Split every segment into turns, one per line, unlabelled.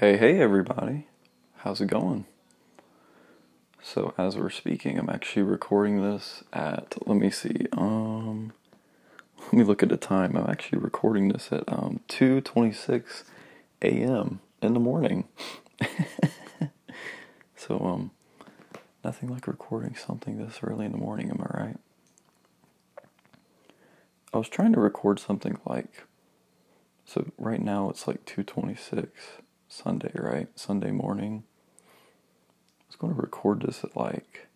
Hey, hey, everybody. How's it going? So, as we're speaking, I'm actually recording this at, let me see, um, let me look at the time. I'm actually recording this at um, 2.26 a.m. in the morning. so, um, nothing like recording something this early in the morning, am I right? I was trying to record something like, so right now it's like 226 Sunday, right? Sunday morning. I was going to record this at like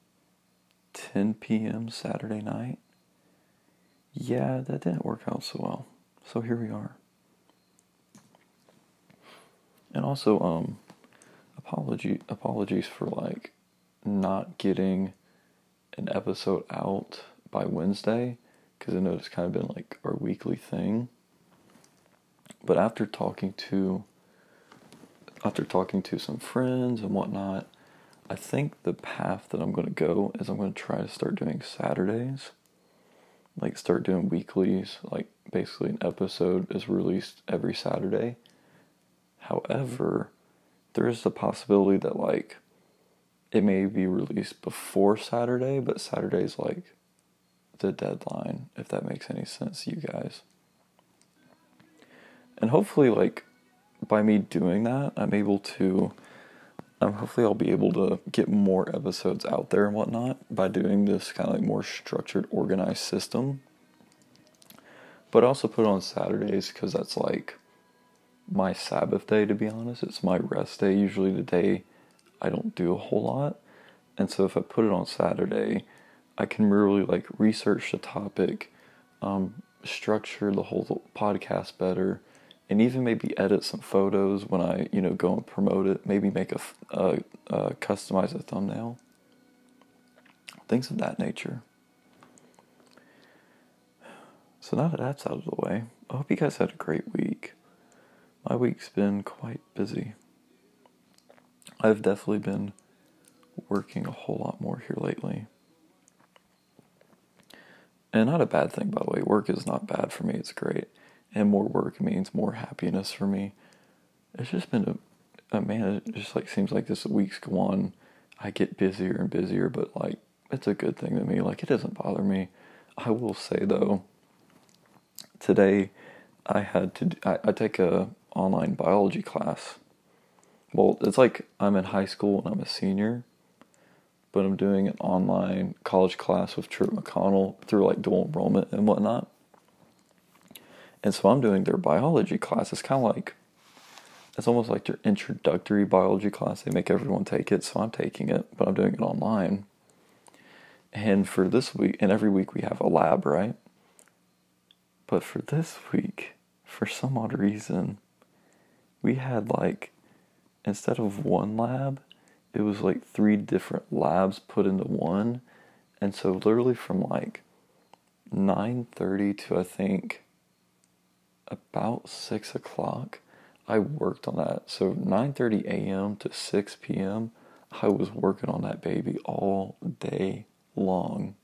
10 p.m. Saturday night. Yeah, that didn't work out so well. So here we are. And also, um, apology apologies for like not getting an episode out by Wednesday because I know it's kind of been like our weekly thing. But after talking to after talking to some friends and whatnot, I think the path that I'm going to go is I'm going to try to start doing Saturdays. Like, start doing weeklies. Like, basically, an episode is released every Saturday. However, there is the possibility that, like, it may be released before Saturday, but Saturday is like the deadline, if that makes any sense to you guys. And hopefully, like, by me doing that, I'm able to. Um, hopefully, I'll be able to get more episodes out there and whatnot by doing this kind of like more structured, organized system. But I also put it on Saturdays because that's like my Sabbath day, to be honest. It's my rest day, usually the day I don't do a whole lot. And so if I put it on Saturday, I can really like research the topic, um, structure the whole podcast better, and even maybe edit some photos when I, you know, go and promote it. Maybe make a, uh, uh, customize a thumbnail. Things of that nature. So now that that's out of the way, I hope you guys had a great week. My week's been quite busy. I've definitely been working a whole lot more here lately. And not a bad thing, by the way. Work is not bad for me, it's great and more work means more happiness for me. It's just been a, a man. It just like seems like this weeks go on, I get busier and busier, but like it's a good thing to me. Like it doesn't bother me. I will say though, today I had to. I, I take a online biology class. Well, it's like I'm in high school and I'm a senior, but I'm doing an online college class with Truett McConnell through like dual enrollment and whatnot. And so I'm doing their biology class. It's kind of like, it's almost like their introductory biology class. They make everyone take it, so I'm taking it, but I'm doing it online. And for this week, and every week we have a lab, right? But for this week, for some odd reason, we had like, instead of one lab, it was like three different labs put into one. And so literally from like 9.30 to I think about six o'clock, I worked on that. So 9:30 a.m. to 6 p.m. I was working on that baby all day long.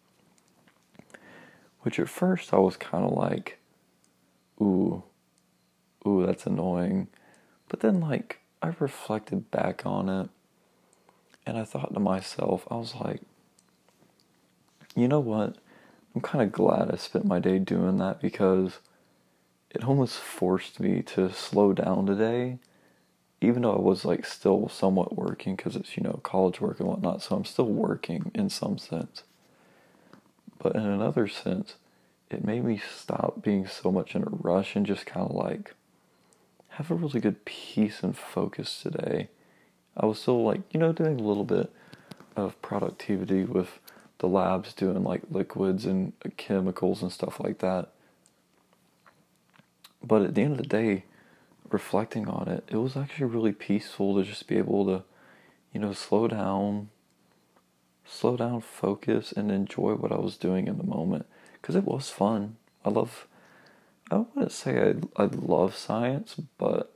Which at first I was kind of like, ooh, ooh, that's annoying. But then like I reflected back on it and I thought to myself, I was like, you know what? I'm kind of glad I spent my day doing that because it almost forced me to slow down today, even though I was like still somewhat working because it's, you know, college work and whatnot. So I'm still working in some sense. But in another sense, it made me stop being so much in a rush and just kind of like have a really good peace and focus today. I was still like, you know, doing a little bit of productivity with the labs doing like liquids and chemicals and stuff like that. But at the end of the day, reflecting on it, it was actually really peaceful to just be able to, you know, slow down, slow down, focus, and enjoy what I was doing in the moment. Because it was fun. I love, I wouldn't say I, I love science, but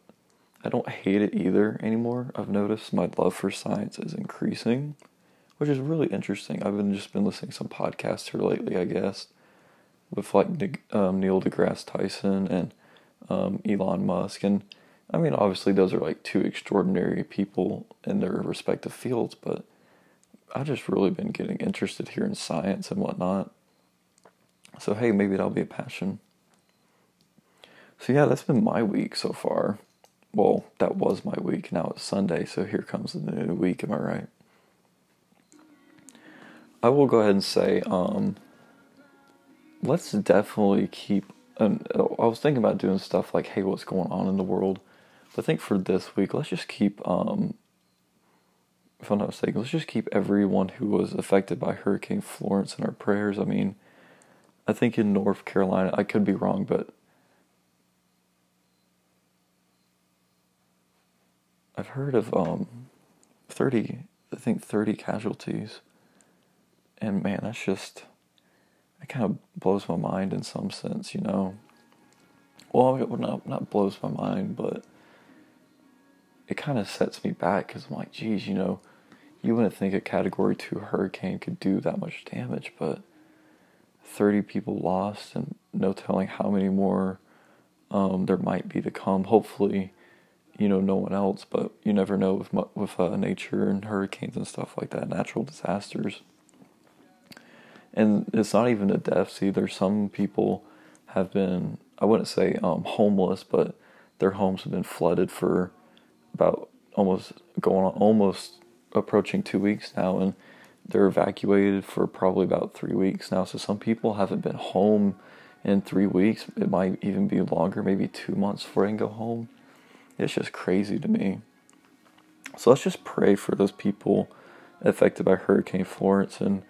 I don't hate it either anymore. I've noticed my love for science is increasing, which is really interesting. I've been just been listening to some podcasts here lately, I guess, with like um, Neil deGrasse Tyson and um, Elon Musk, and I mean, obviously, those are like two extraordinary people in their respective fields, but I've just really been getting interested here in science and whatnot. So, hey, maybe that'll be a passion. So, yeah, that's been my week so far. Well, that was my week. Now it's Sunday, so here comes the new week. Am I right? I will go ahead and say, um, let's definitely keep. And I was thinking about doing stuff like, hey, what's going on in the world? But I think for this week, let's just keep. Um, if I'm not mistaken, let's just keep everyone who was affected by Hurricane Florence in our prayers. I mean, I think in North Carolina, I could be wrong, but I've heard of um, 30, I think 30 casualties. And man, that's just, it kind of blows my mind in some sense, you know. Well, not, not blows my mind, but it kind of sets me back because I'm like, geez, you know, you wouldn't think a Category 2 hurricane could do that much damage, but 30 people lost and no telling how many more um, there might be to come. Hopefully, you know, no one else, but you never know with, with uh, nature and hurricanes and stuff like that, natural disasters. And it's not even the deaths either. Some people have been, I wouldn't say um, homeless, but their homes have been flooded for about almost going on almost approaching two weeks now, and they're evacuated for probably about three weeks now. So some people haven't been home in three weeks. It might even be longer, maybe two months before they can go home. It's just crazy to me. So let's just pray for those people affected by Hurricane Florence. And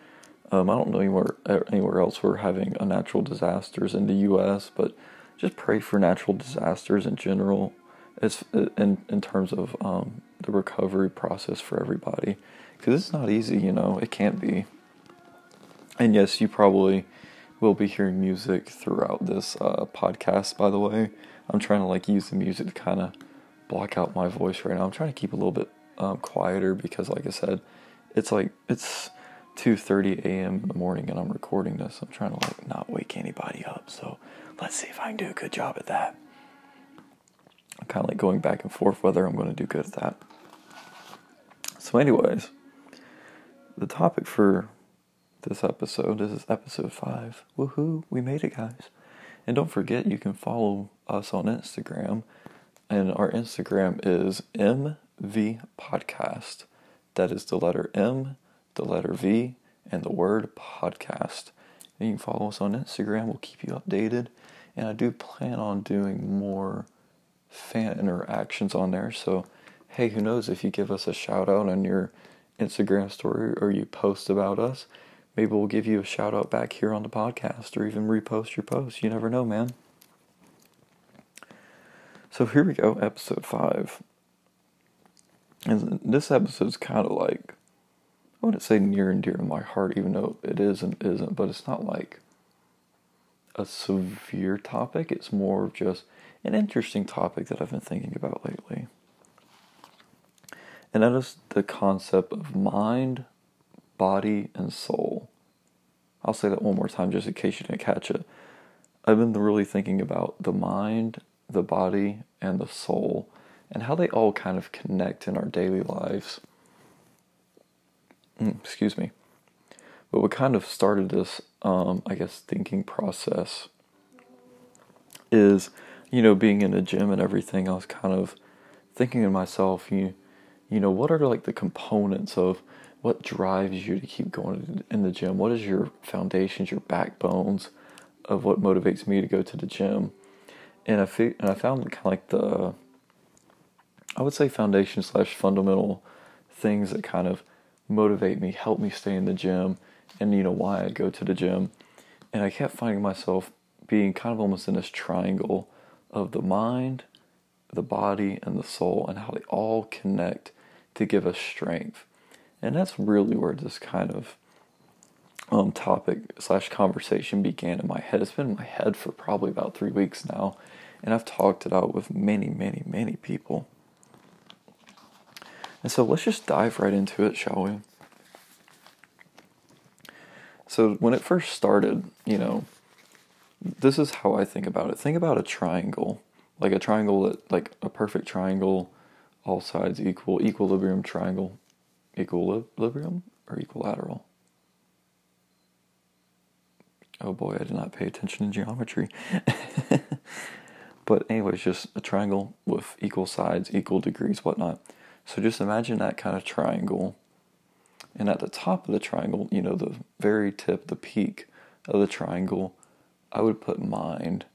um, I don't know anywhere anywhere else we're having natural disasters in the U.S., but just pray for natural disasters in general as in in terms of um, the recovery process for everybody. Because it's not easy you know it can't be. And yes you probably will be hearing music throughout this uh, podcast by the way. I'm trying to like use the music to kind of block out my voice right now. I'm trying to keep a little bit um, quieter because like i said it's like it's 2.30 a.m in the morning and i'm recording this i'm trying to like not wake anybody up so let's see if i can do a good job at that I'm kind of like going back and forth whether I'm going to do good at that. So, anyways, the topic for this episode is episode five. Woohoo! We made it, guys. And don't forget, you can follow us on Instagram. And our Instagram is MV Podcast. That is the letter M, the letter V, and the word podcast. And you can follow us on Instagram. We'll keep you updated. And I do plan on doing more fan interactions on there. So, hey, who knows if you give us a shout out on your Instagram story or you post about us, maybe we'll give you a shout out back here on the podcast or even repost your post. You never know, man. So here we go, episode five. And this episode's kind of like, I wouldn't say near and dear to my heart, even though it is and isn't, but it's not like a severe topic. It's more of just an interesting topic that I've been thinking about lately. And that is the concept of mind, body, and soul. I'll say that one more time just in case you didn't catch it. I've been really thinking about the mind, the body, and the soul, and how they all kind of connect in our daily lives. Mm, excuse me. But what kind of started this, um, I guess, thinking process is you know, being in the gym and everything, I was kind of thinking to myself, you, you know, what are like the components of what drives you to keep going in the gym? What is your foundations, your backbones of what motivates me to go to the gym? And I fi- and I found kind of like the, I would say foundation slash fundamental things that kind of motivate me, help me stay in the gym, and you know why I go to the gym. And I kept finding myself being kind of almost in this triangle of the mind, the body, and the soul, and how they all connect to give us strength. And that's really where this kind of um, topic slash conversation began in my head. It's been in my head for probably about three weeks now, and I've talked it out with many, many, many people. And so let's just dive right into it, shall we? So, when it first started, you know, this is how I think about it. Think about a triangle like a triangle that like a perfect triangle, all sides equal, equilibrium triangle, equilibrium or equilateral. Oh boy, I did not pay attention in geometry. but anyways, just a triangle with equal sides, equal degrees, whatnot. So just imagine that kind of triangle. And at the top of the triangle, you know, the very tip, the peak of the triangle, I would put mind.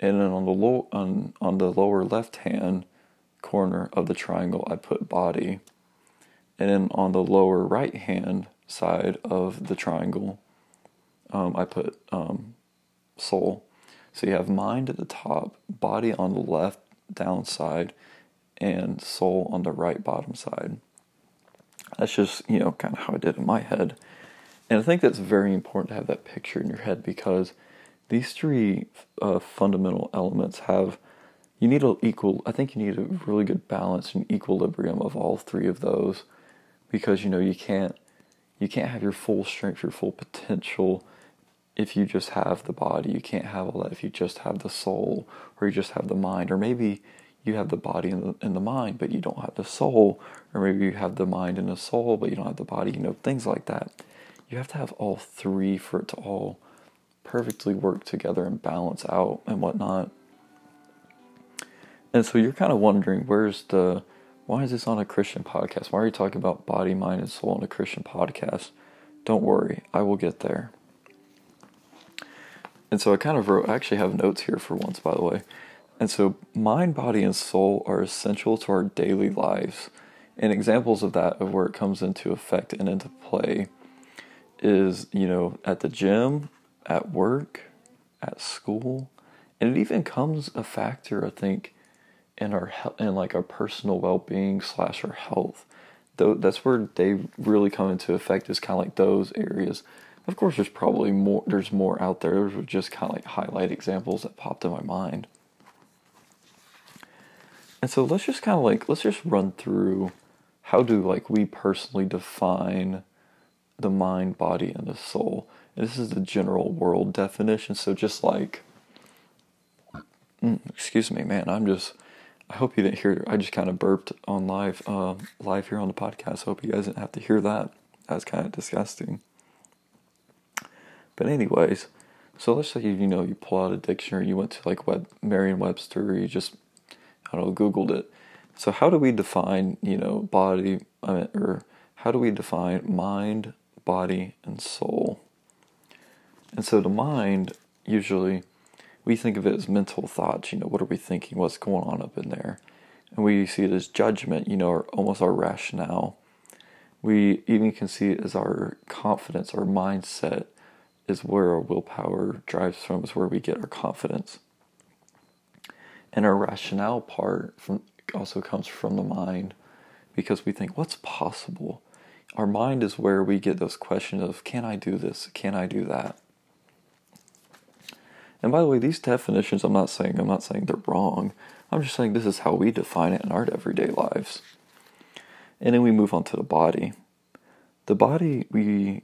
And then on the low on on the lower left hand corner of the triangle, I put body. And then on the lower right hand side of the triangle, um, I put um, soul. So you have mind at the top, body on the left down side, and soul on the right bottom side. That's just, you know, kind of how I did in my head. And I think that's very important to have that picture in your head because these three uh, fundamental elements have, you need a equal, I think you need a really good balance and equilibrium of all three of those because, you know, you can't, you can't have your full strength, your full potential if you just have the body. You can't have all that if you just have the soul or you just have the mind. Or maybe you have the body and the, and the mind, but you don't have the soul. Or maybe you have the mind and the soul, but you don't have the body. You know, things like that. You have to have all three for it to all perfectly work together and balance out and whatnot. And so you're kind of wondering where's the why is this on a Christian podcast? Why are you talking about body, mind, and soul on a Christian podcast? Don't worry, I will get there. And so I kind of wrote, I actually have notes here for once, by the way. And so mind, body, and soul are essential to our daily lives. And examples of that, of where it comes into effect and into play, is, you know, at the gym, at work, at school. And it even comes a factor, I think, in our in like our personal well being slash our health. Though that's where they really come into effect is kind of like those areas of course, there's probably more. There's more out there. Those were just kind of like highlight examples that popped in my mind. And so let's just kind of like let's just run through how do like we personally define the mind, body, and the soul. And this is the general world definition. So just like, mm, excuse me, man, I'm just. I hope you didn't hear. I just kind of burped on live, uh, live here on the podcast. Hope you guys didn't have to hear that. That was kind of disgusting. But anyways, so let's say you, you know you pull out a dictionary, you went to like Web Merriam-Webster, you just I don't know Googled it. So how do we define you know body I mean, or how do we define mind, body, and soul? And so the mind usually we think of it as mental thoughts. You know, what are we thinking? What's going on up in there? And we see it as judgment. You know, or almost our rationale. We even can see it as our confidence, our mindset, is where our willpower drives from, is where we get our confidence. And our rationale part from, also comes from the mind because we think, what's possible? Our mind is where we get those questions of, can I do this? Can I do that? And by the way, these definitions, I'm not saying I'm not saying they're wrong. I'm just saying this is how we define it in our everyday lives. And then we move on to the body. The body we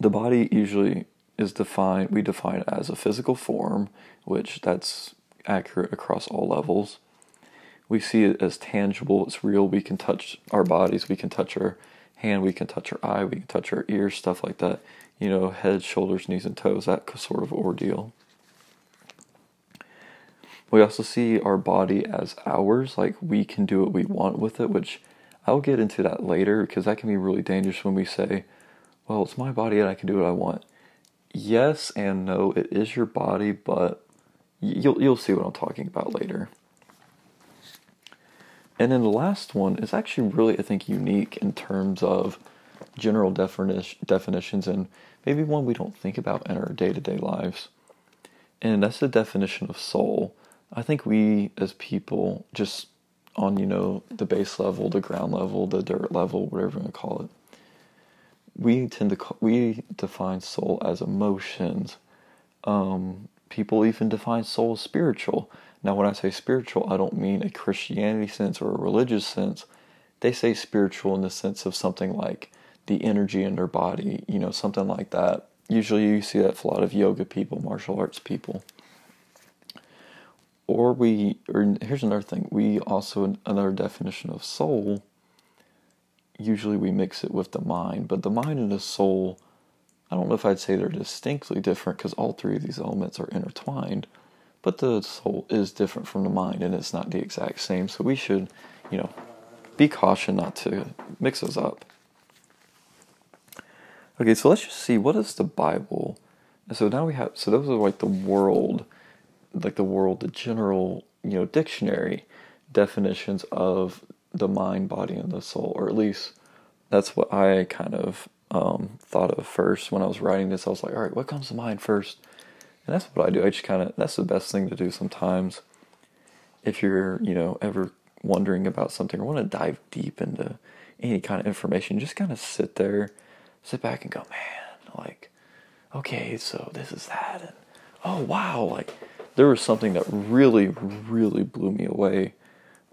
the body usually is defined, we define it as a physical form, which that's accurate across all levels. We see it as tangible, it's real. We can touch our bodies, we can touch our hand, we can touch our eye, we can touch our ears, stuff like that. You know, head, shoulders, knees, and toes, that sort of ordeal. We also see our body as ours, like we can do what we want with it, which I'll get into that later because that can be really dangerous when we say, well, it's my body and I can do what I want. Yes and no, it is your body, but you'll you'll see what I'm talking about later. And then the last one is actually really I think unique in terms of general definition, definitions and maybe one we don't think about in our day-to-day lives. And that's the definition of soul. I think we as people just on, you know, the base level, the ground level, the dirt level, whatever you want to call it, we tend to we define soul as emotions. Um, people even define soul as spiritual. Now, when I say spiritual, I don't mean a Christianity sense or a religious sense. They say spiritual in the sense of something like the energy in their body, you know, something like that. Usually, you see that for a lot of yoga people, martial arts people. or we, or here's another thing. We also another definition of soul. Usually we mix it with the mind, but the mind and the soul. I don't know if I'd say they're distinctly different because all three of these elements are intertwined, but the soul is different from the mind and it's not the exact same. So we should, you know, be cautious not to mix those up. Okay, so let's just see what is the Bible. So now we have so those are like the world, like the world, the general you know dictionary definitions of the mind, body, and the soul, or at least that's what I kind of um, thought of first when I was writing this. I was like, all right, what comes to mind first? And that's what I do. I just kind of that's the best thing to do sometimes. If you're you know ever wondering about something or want to dive deep into any kind of information, just kind of sit there sit back and go, man, like, okay, so this is that, and oh wow, like there was something that really, really blew me away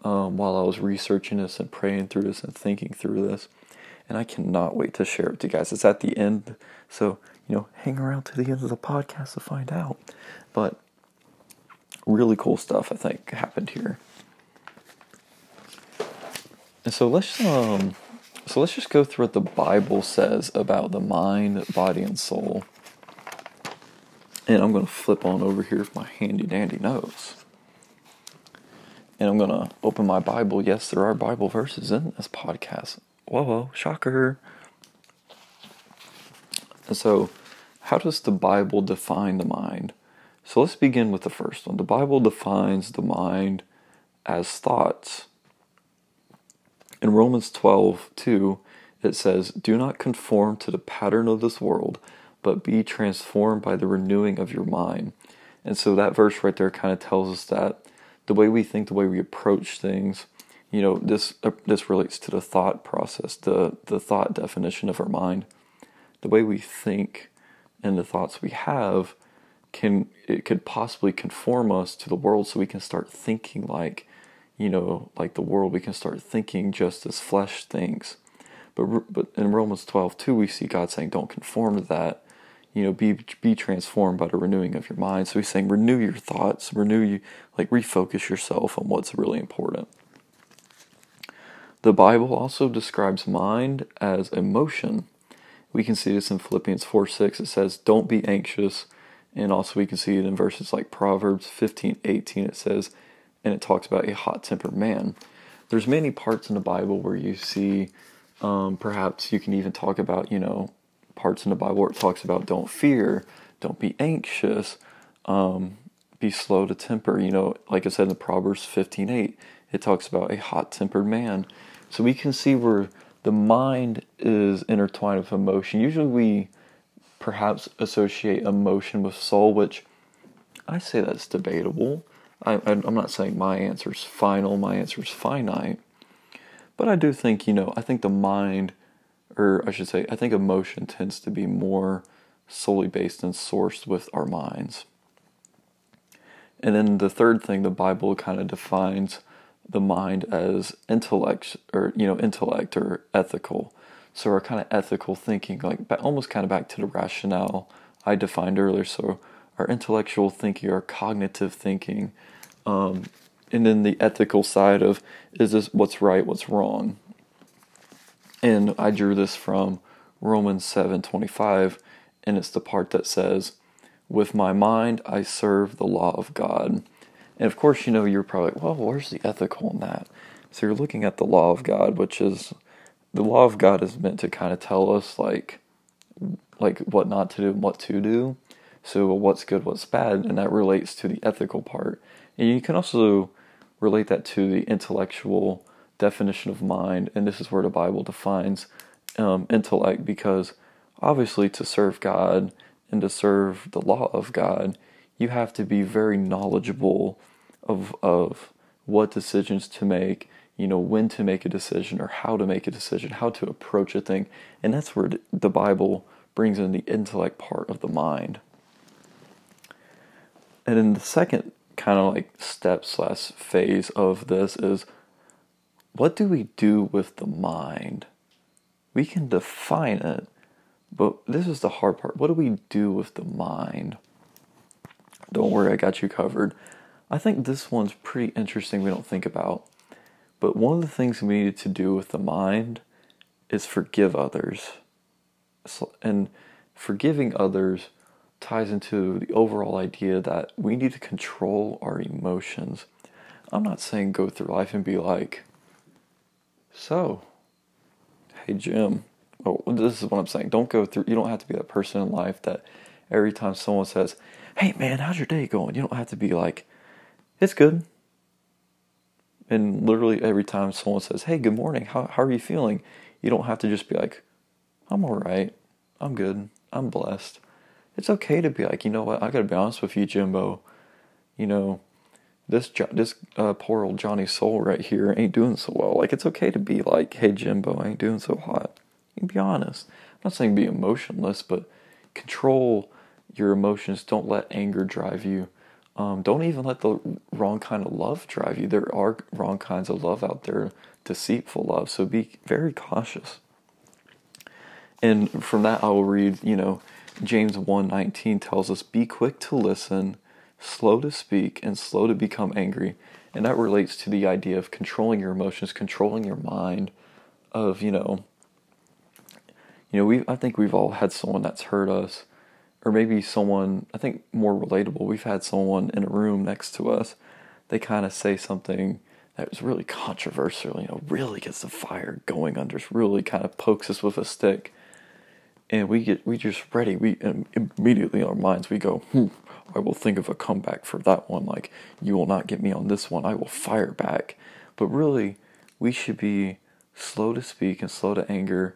um, while I was researching this and praying through this and thinking through this, and I cannot wait to share it with you guys. It's at the end, so you know, hang around to the end of the podcast to find out. But really cool stuff, I think, happened here. And so let's um so let's just go through what the Bible says about the mind, body, and soul. And I'm going to flip on over here with my handy dandy notes. And I'm going to open my Bible. Yes, there are Bible verses in this podcast. Whoa, whoa, shocker. So, how does the Bible define the mind? So let's begin with the first one. The Bible defines the mind as thoughts. In Romans 12, 2, it says, Do not conform to the pattern of this world, but be transformed by the renewing of your mind. And so that verse right there kind of tells us that the way we think, the way we approach things, you know, this uh, this relates to the thought process, the the thought definition of our mind. The way we think and the thoughts we have can it could possibly conform us to the world so we can start thinking like you know, like the world, we can start thinking just as flesh thinks. But but in Romans 12, too, we see God saying, don't conform to that. You know, be be transformed by the renewing of your mind. So he's saying, renew your thoughts, renew you, like refocus yourself on what's really important. The Bible also describes mind as emotion. We can see this in Philippians 4 6. It says, Don't be anxious. And also, we can see it in verses like Proverbs 15 18. It says, and it talks about a hot tempered man. There's many parts in the Bible where you see, um, perhaps you can even talk about, you know, parts in the Bible where it talks about don't fear, don't be anxious, um, be slow to temper. You know, like I said in the Proverbs 15:8, it talks about a hot tempered man. So we can see where the mind is intertwined with emotion. Usually we perhaps associate emotion with soul, which I say that's debatable. I, I'm not saying my answer is final, my answer is finite, but I do think, you know, I think the mind, or I should say, I think emotion tends to be more solely based and sourced with our minds. And then the third thing, the Bible kind of defines the mind as intellect, or, you know, intellect or ethical. So our kind of ethical thinking, like almost kind of back to the rationale I defined earlier. So our intellectual thinking, our cognitive thinking, um, and then the ethical side of is this what's right, what's wrong. And I drew this from Romans 7:25 and it's the part that says with my mind I serve the law of God. And of course, you know, you're probably well, where's the ethical in that? So you're looking at the law of God, which is the law of God is meant to kind of tell us like like what not to do and what to do. So what's good, what's bad, and that relates to the ethical part. And you can also relate that to the intellectual definition of mind, and this is where the Bible defines um, intellect because obviously to serve God and to serve the law of God, you have to be very knowledgeable of of what decisions to make, you know, when to make a decision or how to make a decision, how to approach a thing. And that's where the Bible brings in the intellect part of the mind. And then the second kind of like step slash phase of this is what do we do with the mind? We can define it, but this is the hard part. What do we do with the mind? Don't worry, I got you covered. I think this one's pretty interesting. We don't think about, but one of the things we need to do with the mind is forgive others, So, and forgiving others ties into the overall idea that we need to control our emotions. I'm not saying go through life and be like, so, hey Jim. Oh, this is what I'm saying. Don't go through. You don't have to be that person in life that every time someone says, "Hey man, how's your day going?" You don't have to be like, "It's good." And literally every time someone says, "Hey, good morning. How how are you feeling?" You don't have to just be like, "I'm all right. I'm good. I'm blessed." It's okay to be like, you know what? I got to be honest with you, Jimbo. You know, this this uh, poor old Johnny Soul right here ain't doing so well. Like it's okay to be like, hey Jimbo, I ain't doing so hot. You can be honest. I'm not saying be emotionless, but control your emotions. Don't let anger drive you. Um, don't even let the wrong kind of love drive you. There are wrong kinds of love out there, deceitful love. So be very cautious. And from that, I will read. You know, James 1:19 tells us, "Be quick to listen." slow to speak and slow to become angry. And that relates to the idea of controlling your emotions, controlling your mind, of, you know, you know, we I think we've all had someone that's hurt us, or maybe someone I think more relatable. We've had someone in a room next to us. They kind of say something that was really controversial. You know, really gets the fire going under. Really kind of pokes us with a stick, and we get we just ready. We immediately in our minds we go, hmm, I will think of a comeback for that one. Like, you will not get me on this one. I will fire back. But really, we should be slow to speak and slow to anger,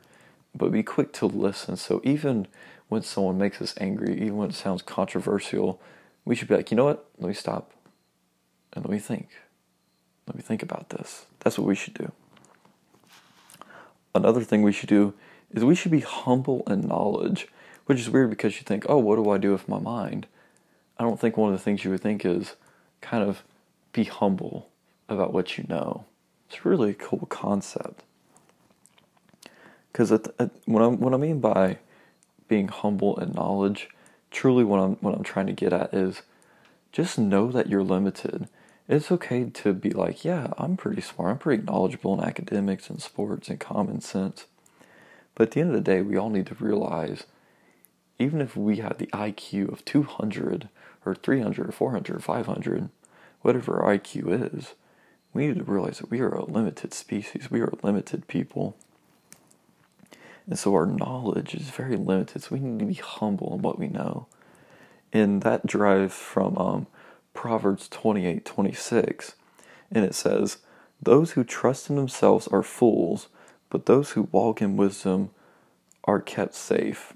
but be quick to listen. So even when someone makes us angry, even when it sounds controversial, we should be like, you know what? Let me stop and let me think. Let me think about this. That's what we should do. Another thing we should do is we should be humble in knowledge, which is weird because you think, oh, what do I do with my mind? I don't think one of the things you would think is kind of be humble about what you know. It's really a cool concept. Because what, i what I mean by being humble in knowledge, truly what I'm what I'm trying to get at is just know that you're limited. It's okay to be like, yeah, I'm pretty smart. I'm pretty knowledgeable in academics and sports and common sense. But at the end of the day, we all need to realize even if we have the IQ of 200 or 300 or 400 or 500, whatever our IQ is, we need to realize that we are a limited species. We are limited people. And so our knowledge is very limited. So we need to be humble in what we know. And that derives from um, Proverbs 28 26. And it says, Those who trust in themselves are fools, but those who walk in wisdom are kept safe.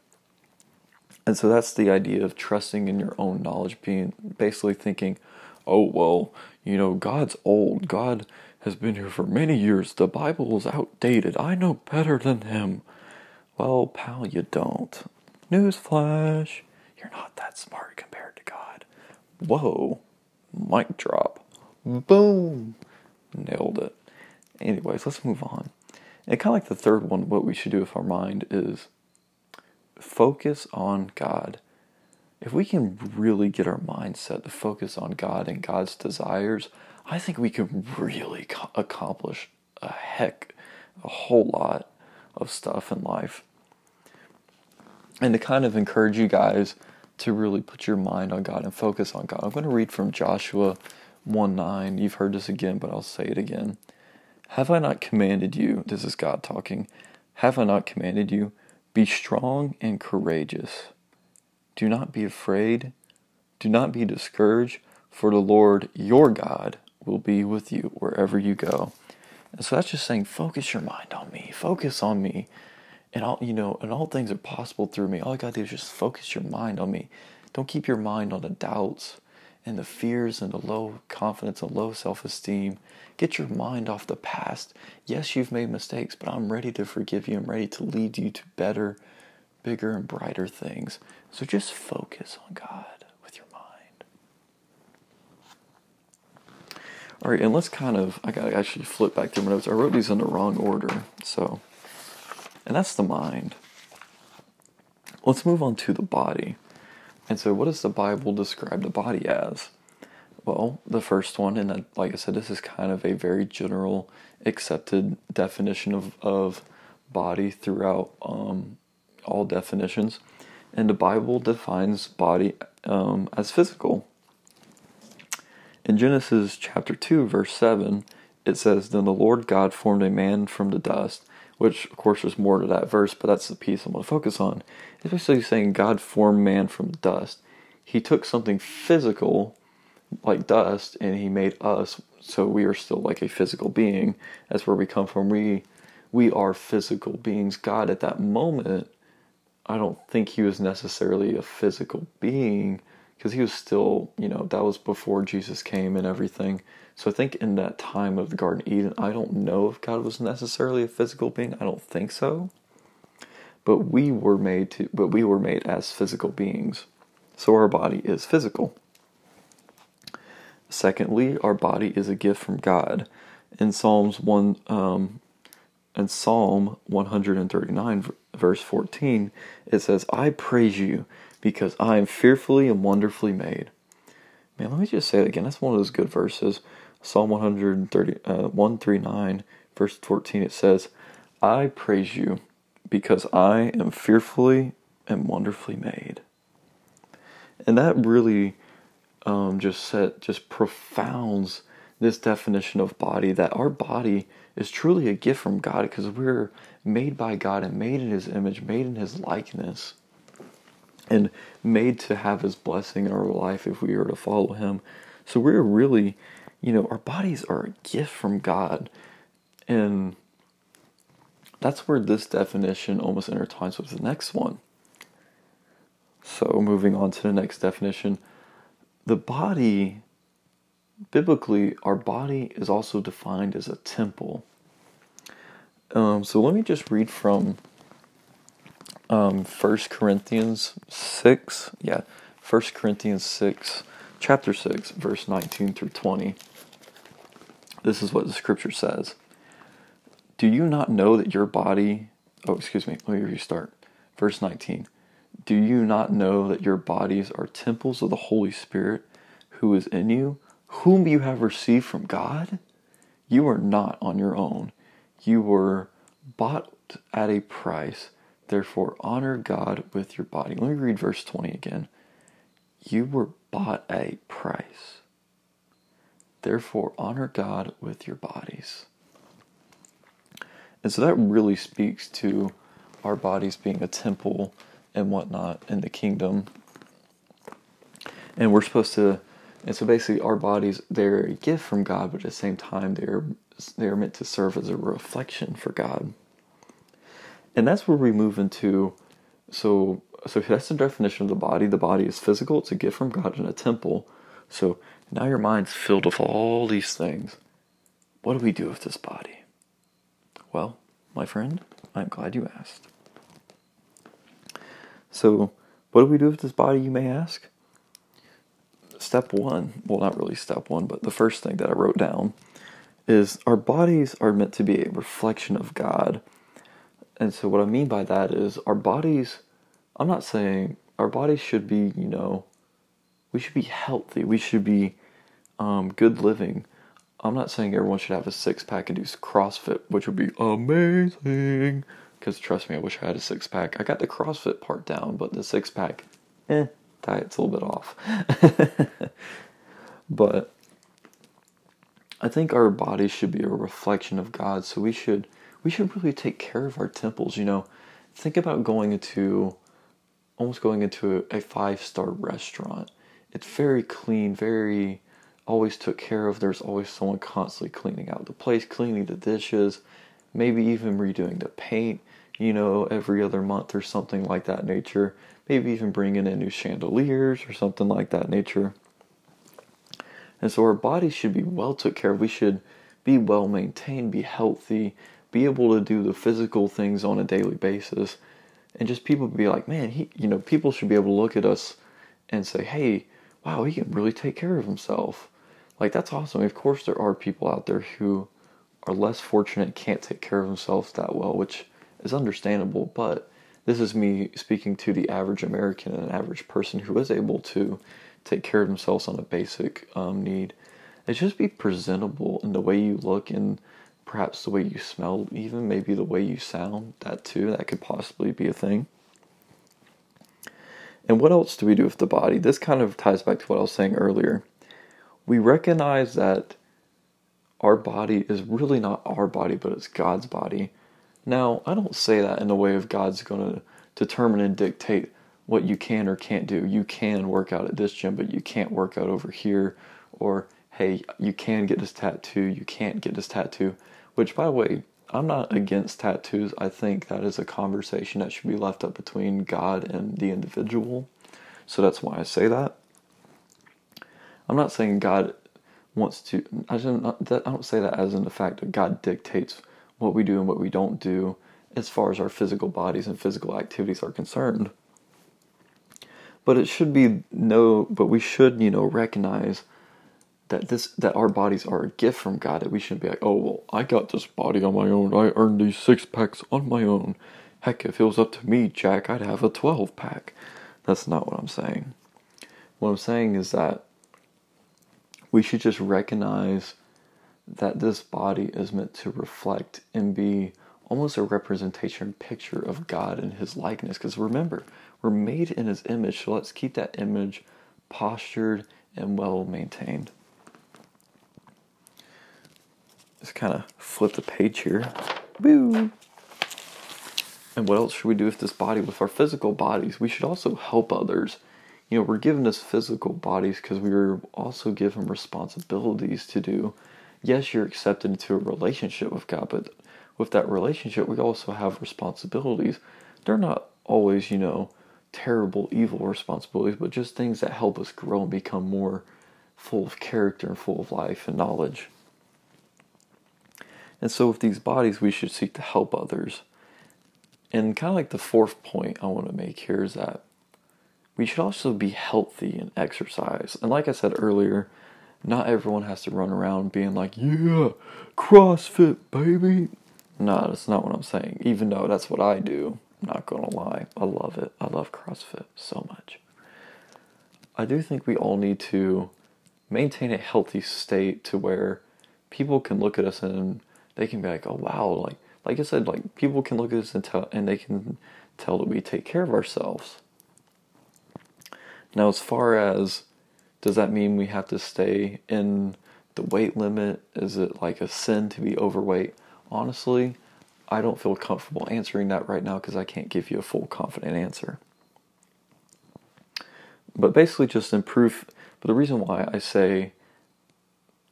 And so that's the idea of trusting in your own knowledge, being basically thinking, oh, well, you know, God's old. God has been here for many years. The Bible is outdated. I know better than him. Well, pal, you don't. Newsflash, you're not that smart compared to God. Whoa, mic drop. Boom, nailed it. Anyways, let's move on. And kind of like the third one, what we should do with our mind is focus on God. If we can really get our mindset to focus on God and God's desires, I think we can really co- accomplish a heck, a whole lot of stuff in life. And to kind of encourage you guys to really put your mind on God and focus on God, I'm going to read from Joshua 1 9. You've heard this again, but I'll say it again. Have I not commanded you? This is God talking. Have I not commanded you? Be strong and courageous. Do not be afraid. Do not be discouraged, for the Lord your God will be with you wherever you go. And so that's just saying, focus your mind on me. Focus on me. And all you know, and all things are possible through me. All you gotta do is just focus your mind on me. Don't keep your mind on the doubts and the fears and the low confidence and low self esteem. Get your mind off the past. Yes, you've made mistakes, but I'm ready to forgive you. I'm ready to lead you to better, bigger, and brighter things. So just focus on God with your mind. All right, and let's kind of, I got to actually flip back through my notes. I wrote these in the wrong order. So, and that's the mind. Let's move on to the body. And so, what does the Bible describe the body as? Well, the first one, and like I said, this is kind of a very general accepted definition of, of body throughout um, all definitions. And the Bible defines body um, as physical. In Genesis chapter 2, verse 7, it says, Then the Lord God formed a man from the dust, which of course there's more to that verse, but that's the piece I'm going to focus on. It's basically saying God formed man from dust. He took something physical like dust and he made us so we are still like a physical being that's where we come from we we are physical beings god at that moment i don't think he was necessarily a physical being because he was still you know that was before jesus came and everything. So i think in that time of the garden eden i don't know if god was necessarily a physical being. I don't think so. But we were made to but we were made as physical beings. So our body is physical. Secondly, our body is a gift from God. In Psalms one, um, in Psalm 139, verse 14, it says, "I praise you because I am fearfully and wonderfully made." Man, let me just say it again. That's one of those good verses. Psalm 130, uh, 139, verse 14, it says, I praise you because I am fearfully and wonderfully made. And that really um, just set just profounds this definition of body that our body is truly a gift from God because we're made by God and made in His image, made in His likeness, and made to have His blessing in our life if we are to follow Him. So we're really, you know, our bodies are a gift from God, and that's where this definition almost intertwines with the next one. So moving on to the next definition the body, biblically, our body is also defined as a temple. Um, so let me just read from um, 1 Corinthians 6. Yeah, 1 Corinthians 6, chapter 6, verse 19 through 20. This is what the scripture says. Do you not know that your body. Oh, excuse me, let me restart. Verse 19. Do you not know that your bodies are temples of the Holy Spirit who is in you, whom you have received from God? You are not on your own. You were bought at a price. Therefore, honor God with your body. Let me read verse 20 again. You were bought a price. Therefore, honor God with your bodies. And so that really speaks to our bodies being a temple and whatnot in the kingdom. And we're supposed to, and so basically our bodies, they're a gift from God, but at the same time, they're, they're meant to serve as a reflection for God. And that's where we move into, so, so that's the definition of the body. The body is physical, it's a gift from God in a temple. So now your mind's filled with all these things. What do we do with this body? Well, my friend, I'm glad you asked. So, what do we do with this body, you may ask? Step one, well, not really step one, but the first thing that I wrote down is our bodies are meant to be a reflection of God. And so, what I mean by that is our bodies, I'm not saying our bodies should be, you know, we should be healthy, we should be um, good living. I'm not saying everyone should have a six pack and do CrossFit, which would be amazing. Because trust me, I wish I had a six pack. I got the CrossFit part down, but the six pack, eh, diet's a little bit off. but I think our bodies should be a reflection of God, so we should we should really take care of our temples. You know, think about going into almost going into a, five star restaurant. It's very clean, very always took care of. There's always someone constantly cleaning out the place, cleaning the dishes, maybe even redoing the paint you know, every other month or something like that nature. Maybe even bringing in new chandeliers or something like that nature. And so our bodies should be well took care of. We should be well maintained, be healthy, be able to do the physical things on a daily basis. And just people be like, man, he, you know, people should be able to look at us and say, hey, wow, he can really take care of himself. Like, that's awesome. Of course, there are people out there who are less fortunate, can't take care of themselves that well, which is understandable, but this is me speaking to the average American and an average person who is able to take care of themselves on a basic um, need. It's just be presentable in the way you look and perhaps the way you smell, even maybe the way you sound. That too, that could possibly be a thing. And what else do we do with the body? This kind of ties back to what I was saying earlier. We recognize that our body is really not our body, but it's God's body. Now, I don't say that in the way of God's going to determine and dictate what you can or can't do. You can work out at this gym, but you can't work out over here. Or, hey, you can get this tattoo, you can't get this tattoo. Which, by the way, I'm not against tattoos. I think that is a conversation that should be left up between God and the individual. So that's why I say that. I'm not saying God wants to. I don't. I don't say that as in the fact that God dictates what we do and what we don't do as far as our physical bodies and physical activities are concerned. But it should be no. But we should, you know, recognize that this that our bodies are a gift from God that we shouldn't be like, oh well, I got this body on my own. I earned these six packs on my own. Heck, if it was up to me, Jack, I'd have a twelve pack. That's not what I'm saying. What I'm saying is that we should just recognize that this body is meant to reflect and be almost a representation picture of God and his likeness because remember we're made in his image so let's keep that image postured and well maintained Let's kind of flip the page here. Boo! And what else should we do with this body? With our physical bodies, we should also help others. You know, we're given this physical bodies because we are also given responsibilities to do. Yes, you're accepted into a relationship with God, but with that relationship, we also have responsibilities. They're not always, you know, terrible, evil responsibilities, but just things that help us grow and become more full of character and full of life and knowledge. And so, with these bodies, we should seek to help others. And kind of like the fourth point I want to make here is that we should also be healthy and exercise. And like I said earlier, not everyone has to run around being like, yeah, CrossFit, baby. No, that's not what I'm saying. Even though that's what I do, I'm not to lie. I love it. I love CrossFit so much. I do think we all need to maintain a healthy state to where people can look at us and they can be like, oh wow, like like I said, like people can look at us and tell, and they can tell that we take care of ourselves. Now, as far as does that mean we have to stay in the weight limit? Is it like a sin to be overweight? Honestly, I don't feel comfortable answering that right now because I can't give you a full confident answer. But basically, just improve. But the reason why I say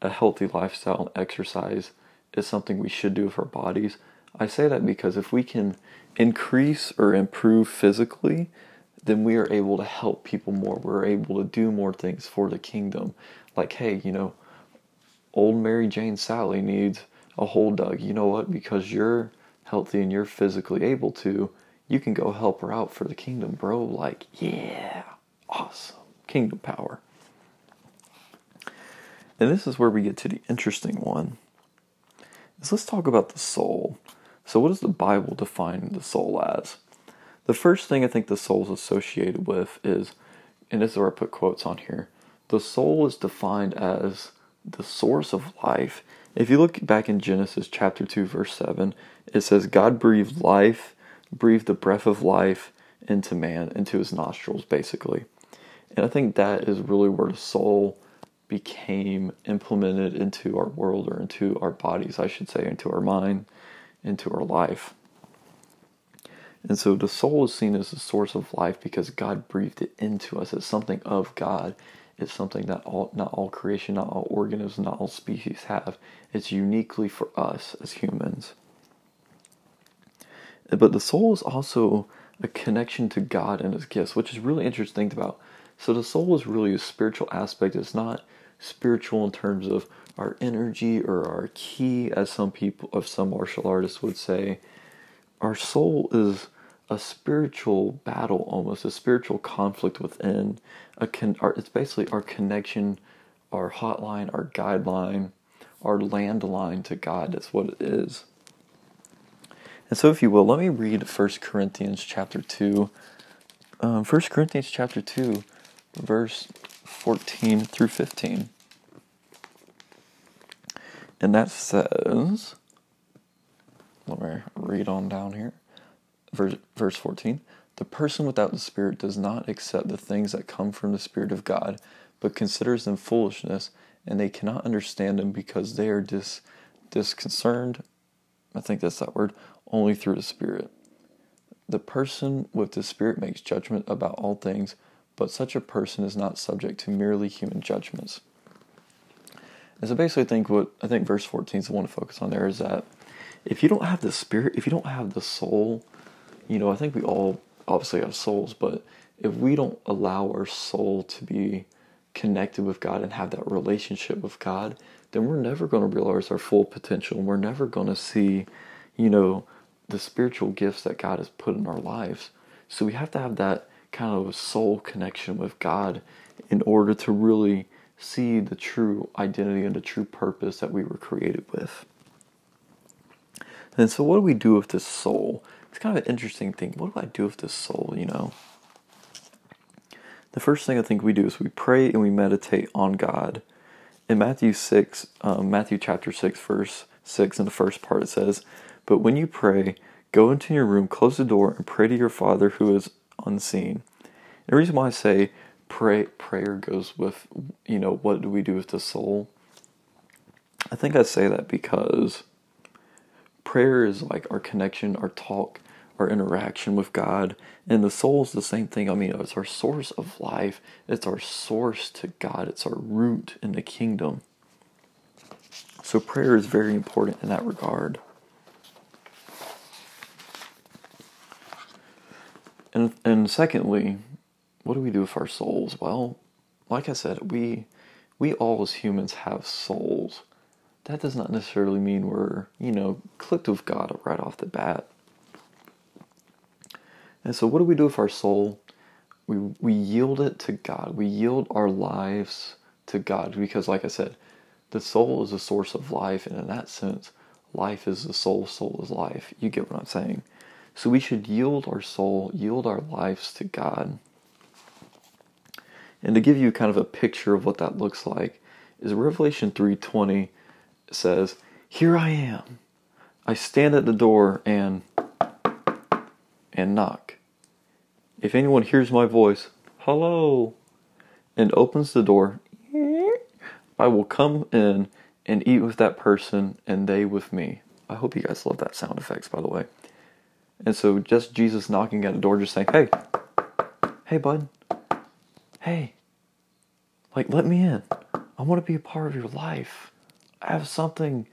a healthy lifestyle and exercise is something we should do with our bodies. I say that because if we can increase or improve physically, then we are able to help people more. We're able to do more things for the kingdom. Like, hey, you know, old Mary Jane Sally needs a hole dug. You know what? Because you're healthy and you're physically able to, you can go help her out for the kingdom, bro. Like, yeah, awesome. Kingdom power. And this is where we get to the interesting one is let's talk about the soul. So, what does the Bible define the soul as? The first thing I think the soul is associated with is, and this is where I put quotes on here, the soul is defined as the source of life. If you look back in Genesis chapter 2, verse 7, it says, God breathed life, breathed the breath of life into man, into his nostrils, basically. And I think that is really where the soul became implemented into our world or into our bodies, I should say, into our mind, into our life. And so the soul is seen as the source of life because God breathed it into us. It's something of God. It's something that all, not all creation, not all organisms, not all species have. It's uniquely for us as humans. But the soul is also a connection to God and His gifts, which is really interesting to think about. So the soul is really a spiritual aspect. It's not spiritual in terms of our energy or our ki, as some people, of some martial artists would say. Our soul is a spiritual battle, almost a spiritual conflict within. A con- our, it's basically our connection, our hotline, our guideline, our landline to God. That's what it is. And so, if you will, let me read 1 Corinthians chapter 2. Um, 1 Corinthians chapter 2, verse 14 through 15. And that says, let me read on down here. Verse, verse 14 The person without the Spirit does not accept the things that come from the Spirit of God, but considers them foolishness, and they cannot understand them because they are dis, disconcerted. I think that's that word, only through the Spirit. The person with the Spirit makes judgment about all things, but such a person is not subject to merely human judgments. And so basically, I think what I think verse 14 is the one to focus on there is that if you don't have the spirit, if you don't have the soul, you know, I think we all obviously have souls, but if we don't allow our soul to be connected with God and have that relationship with God, then we're never going to realize our full potential we're never going to see, you know, the spiritual gifts that God has put in our lives. So we have to have that kind of a soul connection with God in order to really see the true identity and the true purpose that we were created with. And so, what do we do with this soul? It's kind of an interesting thing. What do I do with this soul, you know? The first thing I think we do is we pray and we meditate on God. In Matthew 6, um, Matthew chapter 6, verse 6, in the first part, it says, But when you pray, go into your room, close the door, and pray to your Father who is unseen. The reason why I say pray prayer goes with you know what do we do with the soul? I think i say that because prayer is like our connection our talk our interaction with god and the soul is the same thing. I mean it's our source of life. It's our source to god. It's our root in the kingdom. So prayer is very important in that regard and and secondly what do we do with our souls? Well, like I said, we we all as humans have souls. That does not necessarily mean we're, you know, clicked with God right off the bat. And so what do we do with our soul? We we yield it to God. We yield our lives to God because like I said, the soul is a source of life and in that sense, life is the soul, soul is life. You get what I'm saying? So we should yield our soul, yield our lives to God. And to give you kind of a picture of what that looks like is Revelation 3:20 says, "Here I am. I stand at the door and and knock. If anyone hears my voice, hello, and opens the door, I will come in and eat with that person and they with me." I hope you guys love that sound effects by the way. And so just Jesus knocking at the door just saying, "Hey, hey bud, hey, like, let me in. I want to be a part of your life. I have something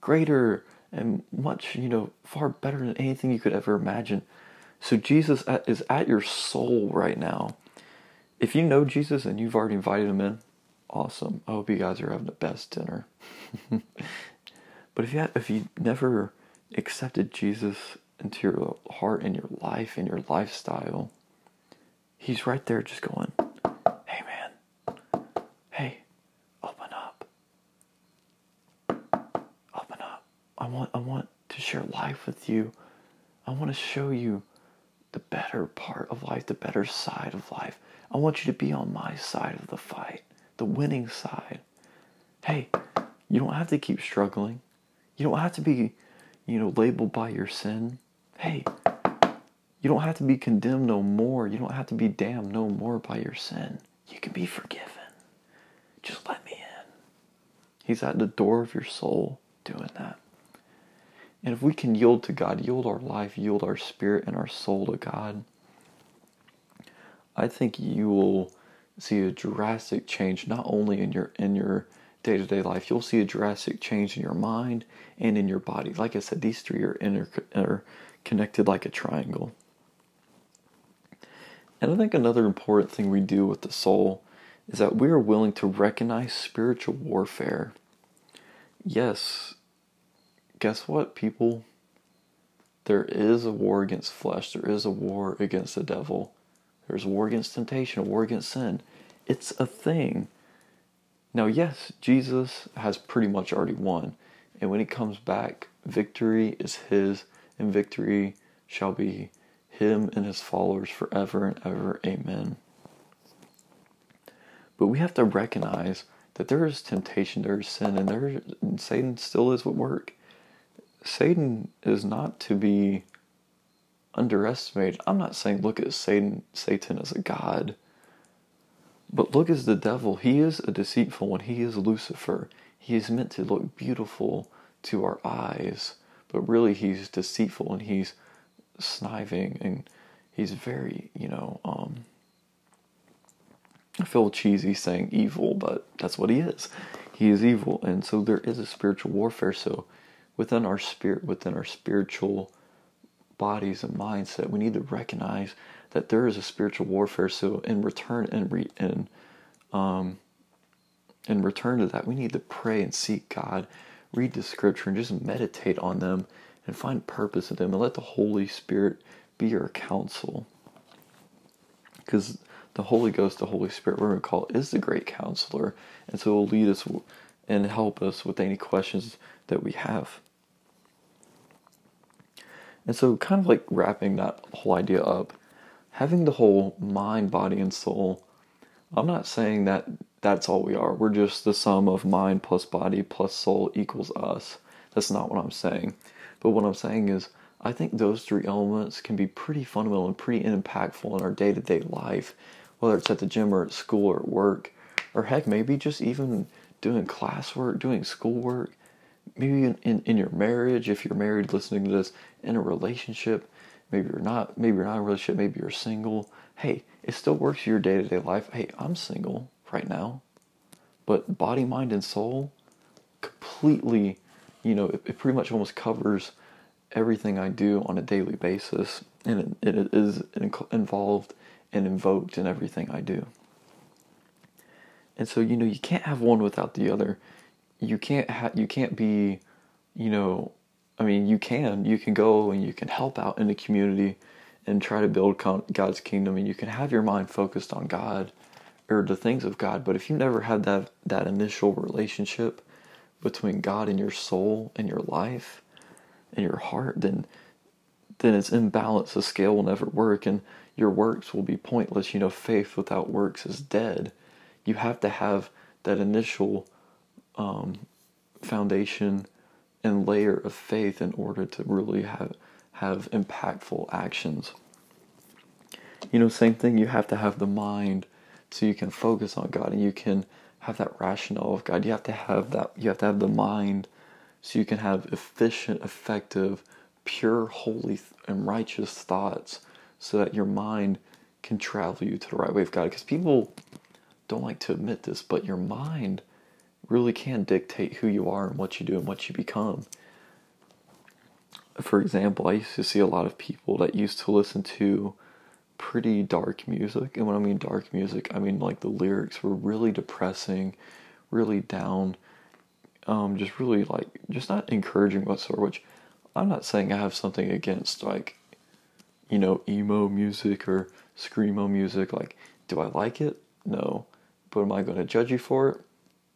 greater and much, you know, far better than anything you could ever imagine. So Jesus is at your soul right now. If you know Jesus and you've already invited him in, awesome. I hope you guys are having the best dinner. but if you have, if you never accepted Jesus into your heart and your life and your lifestyle, he's right there just going, Hey man, hey, open up. Open up. I want I want to share life with you. I want to show you the better part of life, the better side of life. I want you to be on my side of the fight, the winning side. Hey, you don't have to keep struggling. You don't have to be, you know, labeled by your sin. Hey, you don't have to be condemned no more. You don't have to be damned no more by your sin. You can be forgiven. Just let me in. He's at the door of your soul doing that. And if we can yield to God, yield our life, yield our spirit and our soul to God, I think you will see a drastic change not only in your in your day-to-day life, you'll see a drastic change in your mind and in your body. Like I said, these three are interconnected like a triangle. And I think another important thing we do with the soul is that we are willing to recognize spiritual warfare. Yes, guess what, people? There is a war against flesh. There is a war against the devil. There's a war against temptation, a war against sin. It's a thing. Now, yes, Jesus has pretty much already won. And when he comes back, victory is his, and victory shall be him and his followers forever and ever. Amen. But we have to recognize that there is temptation, there is sin, and there and Satan still is at work. Satan is not to be underestimated. I'm not saying look at Satan Satan as a god. But look as the devil, he is a deceitful one. He is Lucifer. He is meant to look beautiful to our eyes, but really he's deceitful and he's sniving and he's very, you know, um, I feel cheesy saying evil, but that's what he is. He is evil. And so there is a spiritual warfare. So within our spirit, within our spiritual bodies and mindset, we need to recognize that there is a spiritual warfare. So in return and re, and um, in return to that, we need to pray and seek God, read the scripture, and just meditate on them and find purpose in them, and let the Holy Spirit be your counsel. Because the Holy Ghost, the Holy Spirit, we're going to call it, is the great counselor, and so it will lead us and help us with any questions that we have. And so, kind of like wrapping that whole idea up, having the whole mind, body, and soul, I'm not saying that that's all we are. We're just the sum of mind plus body plus soul equals us. That's not what I'm saying. But what I'm saying is, I think those three elements can be pretty fundamental and pretty impactful in our day to day life, whether it's at the gym or at school or at work, or heck, maybe just even doing classwork, doing schoolwork, maybe in, in, in your marriage, if you're married listening to this, in a relationship, maybe you're not, maybe you're not in a relationship, maybe you're single. Hey, it still works your day to day life. Hey, I'm single right now, but body, mind, and soul completely, you know, it, it pretty much almost covers everything I do on a daily basis, and it, it is involved and invoked in everything I do. And so, you know, you can't have one without the other. You can't ha- you can't be, you know, I mean, you can. You can go and you can help out in the community and try to build God's kingdom and you can have your mind focused on God or the things of God, but if you never had that that initial relationship between God and your soul and your life, and your heart, then then it's imbalanced. The scale will never work, and your works will be pointless. You know, faith without works is dead. You have to have that initial um, foundation and layer of faith in order to really have have impactful actions. You know, same thing. You have to have the mind so you can focus on God and you can have that rationale of God. You have to have that. You have to have the mind so you can have efficient, effective, pure, holy, and righteous thoughts so that your mind can travel you to the right way of God. Because people don't like to admit this, but your mind really can dictate who you are and what you do and what you become. For example, I used to see a lot of people that used to listen to pretty dark music. And when I mean dark music, I mean like the lyrics were really depressing, really down um, just really like just not encouraging whatsoever. Which I'm not saying I have something against like you know emo music or screamo music. Like, do I like it? No, but am I going to judge you for it?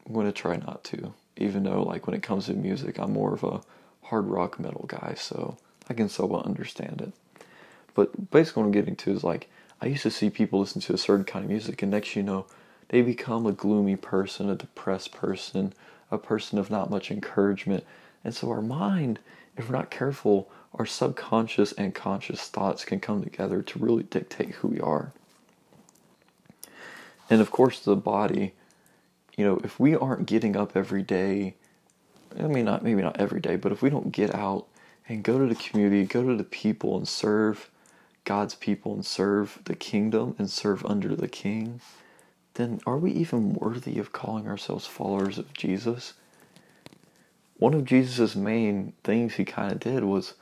I'm going to try not to. Even though like when it comes to music, I'm more of a hard rock metal guy, so I can somewhat understand it. But basically, what I'm getting to is like I used to see people listen to a certain kind of music, and next you know, they become a gloomy person, a depressed person, a person of not much encouragement. And so our mind, if we're not careful, our subconscious and conscious thoughts can come together to really dictate who we are. And of course, the body, you know, if we aren't getting up every day, I mean, not maybe not every day, but if we don't get out and go to the community, go to the people and serve God's people and serve the kingdom and serve under the king, then are we even worthy of calling ourselves followers of Jesus? One of Jesus' main things he kind of did was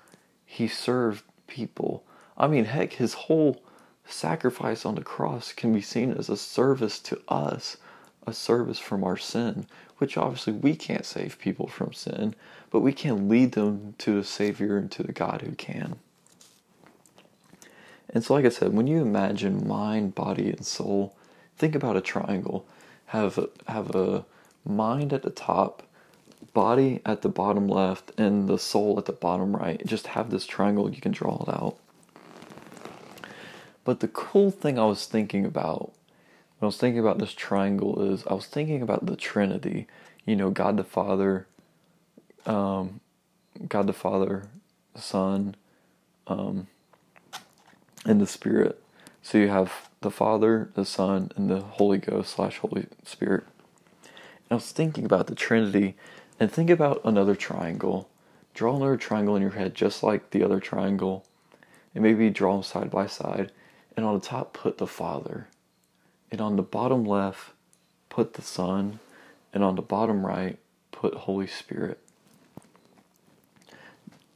he served people. I mean, heck, his whole sacrifice on the cross can be seen as a service to us, a service from our sin, which obviously we can't save people from sin, but we can lead them to the Savior and to the God who can. And so, like I said, when you imagine mind, body, and soul, think about a triangle. Have a, have a mind at the top, body at the bottom left, and the soul at the bottom right. Just have this triangle. You can draw it out. But the cool thing I was thinking about when I was thinking about this triangle is I was thinking about the Trinity. You know, God the Father, um, God the Father, Son, um, and the Spirit. So you have the Father, the Son, and the Holy Ghost slash Holy Spirit. And I was thinking about the Trinity, and think about another triangle. Draw another triangle in your head, just like the other triangle, and maybe draw them side by side. And on the top, put the Father. And on the bottom left, put the Son. And on the bottom right, put Holy Spirit.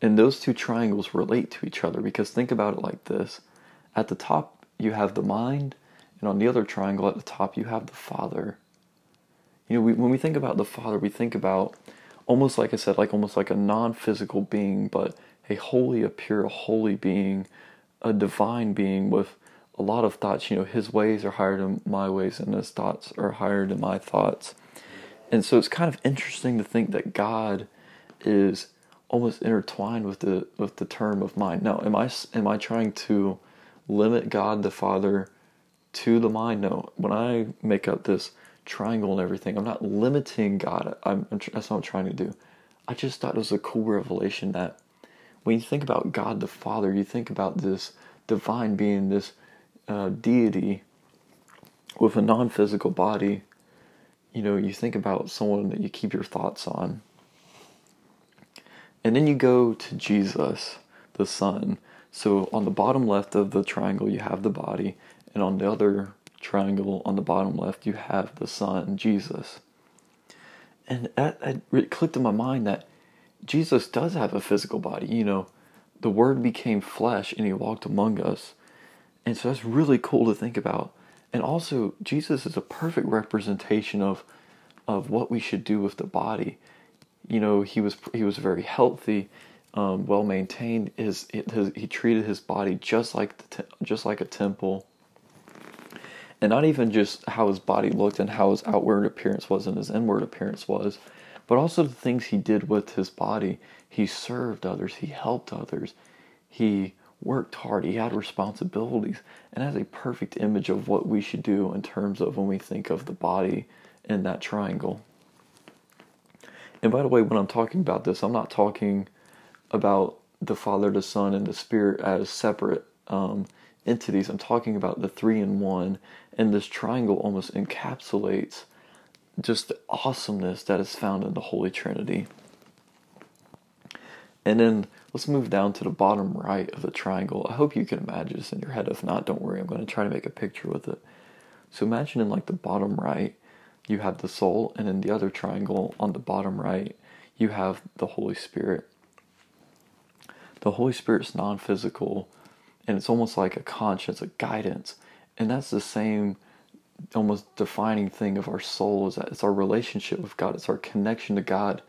And those two triangles relate to each other because think about it like this. At the top, you have the mind, and on the other triangle at the top, you have the Father. You know, we, when we think about the Father, we think about almost like I said, like almost like a non physical being, but a holy, a pure, a holy being, a divine being with a lot of thoughts. You know, his ways are higher than my ways, and his thoughts are higher than my thoughts. And so it's kind of interesting to think that God is almost intertwined with the with the term of mind. Now, am I am I trying to limit God the Father to the mind? No. When I make up this triangle and everything, I'm not limiting God. I'm, I'm that's what I'm trying to do. I just thought it was a cool revelation that when you think about God the Father, you think about this divine being, this uh, deity with a non-physical body. You know, you think about someone that you keep your thoughts on and then you go to Jesus, the Son. So on the bottom left of the triangle, you have the body, and on the other triangle on the bottom left, you have the Son, Jesus. And that, that it clicked in my mind that Jesus does have a physical body. You know, the Word became flesh and He walked among us. And so that's really cool to think about. And also, Jesus is a perfect representation of of what we should do with the body you know, he was he was very healthy, um, well maintained. His, his, he treated his body just like the te- just like a temple, and not even just how his body looked and how his outward appearance was and his inward appearance was, but also the things he did with his body. He served others. He helped others. He worked hard. He had responsibilities, and has a perfect image of what we should do in terms of when we think of the body in that triangle. And by the way, when I'm talking about this, I'm not talking about the Father, the Son, and the Spirit as separate um, entities. I'm talking about the three in one, and this triangle almost encapsulates just the awesomeness that is found in the Holy Trinity. And then let's move down to the bottom right of the triangle. I hope you can imagine this in your head. If not, don't worry. I'm going to try to make a picture with it. So imagine in like the bottom right, you have the soul, and in the other triangle on the bottom right, you have the Holy Spirit. The Holy Spirit's non physical, and it's almost like a conscience, a guidance. And that's the same almost defining thing of our soul is that it's our relationship with God, it's our connection to God.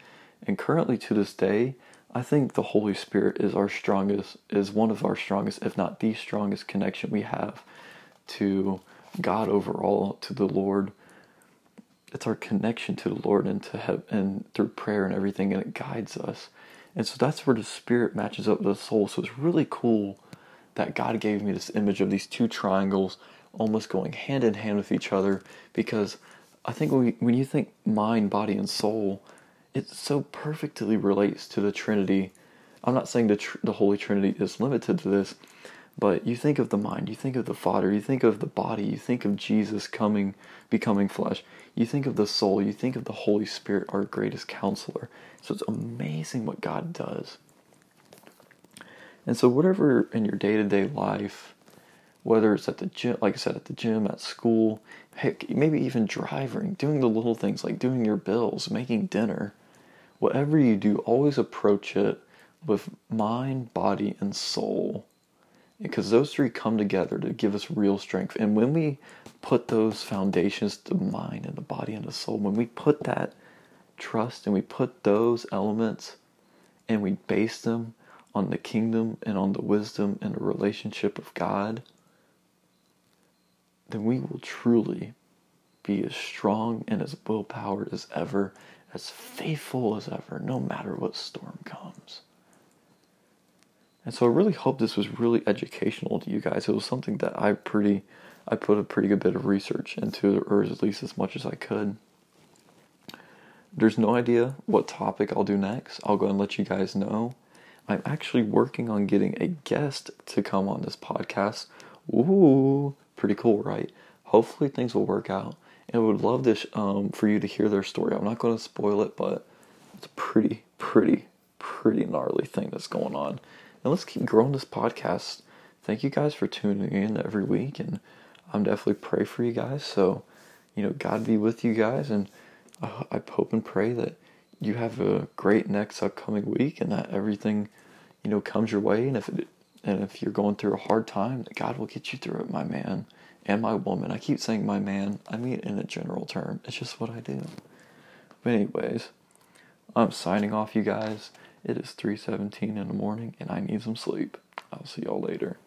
And currently to this day, I think the Holy Spirit is our strongest, is one of our strongest, if not the strongest connection we have to God overall, to the Lord it's our connection to the Lord and to have and through prayer and everything, and it guides us. And so that's where the spirit matches up with the soul. So it's really cool that God gave me this image of these two triangles almost going hand in hand with each other because I think when, we, when you think mind, body, and soul, it so perfectly relates to the Trinity. I'm not saying the, tr- the Holy Trinity is limited to this, but you think of the mind, you think of the Father, you think of the body, you think of Jesus coming, becoming flesh, you think of the soul, you think of the Holy Spirit, our greatest counselor. So it's amazing what God does. And so, whatever in your day to day life, whether it's at the gym, like I said, at the gym, at school, heck, maybe even driving, doing the little things like doing your bills, making dinner, whatever you do, always approach it with mind, body, and soul because those three come together to give us real strength. And when we put those foundations, the mind and the body and the soul, when we put that trust and we put those elements and we base them on the kingdom and on the wisdom and the relationship of God, then we will truly be as strong and as willpowered as ever, as faithful as ever, no matter what storm comes. And so I really hope this was really educational to you guys. It was something that I pretty I put a pretty good bit of research into or at least as much as I could. There's no idea what topic I'll do next. I'll go and let you guys know. I'm actually working on getting a guest to come on this podcast. Ooh, pretty cool, right? Hopefully things will work out. And I would love this um, for you to hear their story. I'm not going to spoil it, but it's a pretty, pretty, pretty gnarly thing that's going on. And let's keep growing this podcast. Thank you guys for tuning in every week, and I'm definitely pray for you guys. So, you know, God be with you guys, and I hope and pray that you have a great next upcoming week, and that everything, you know, comes your way. And if it, and if you're going through a hard time, that God will get you through it, my man and my woman. I keep saying my man. I mean in a general term. It's just what I do. But anyways, I'm signing off, you guys. It is 3:17 in the morning, and I need some sleep. I'll see y'all later.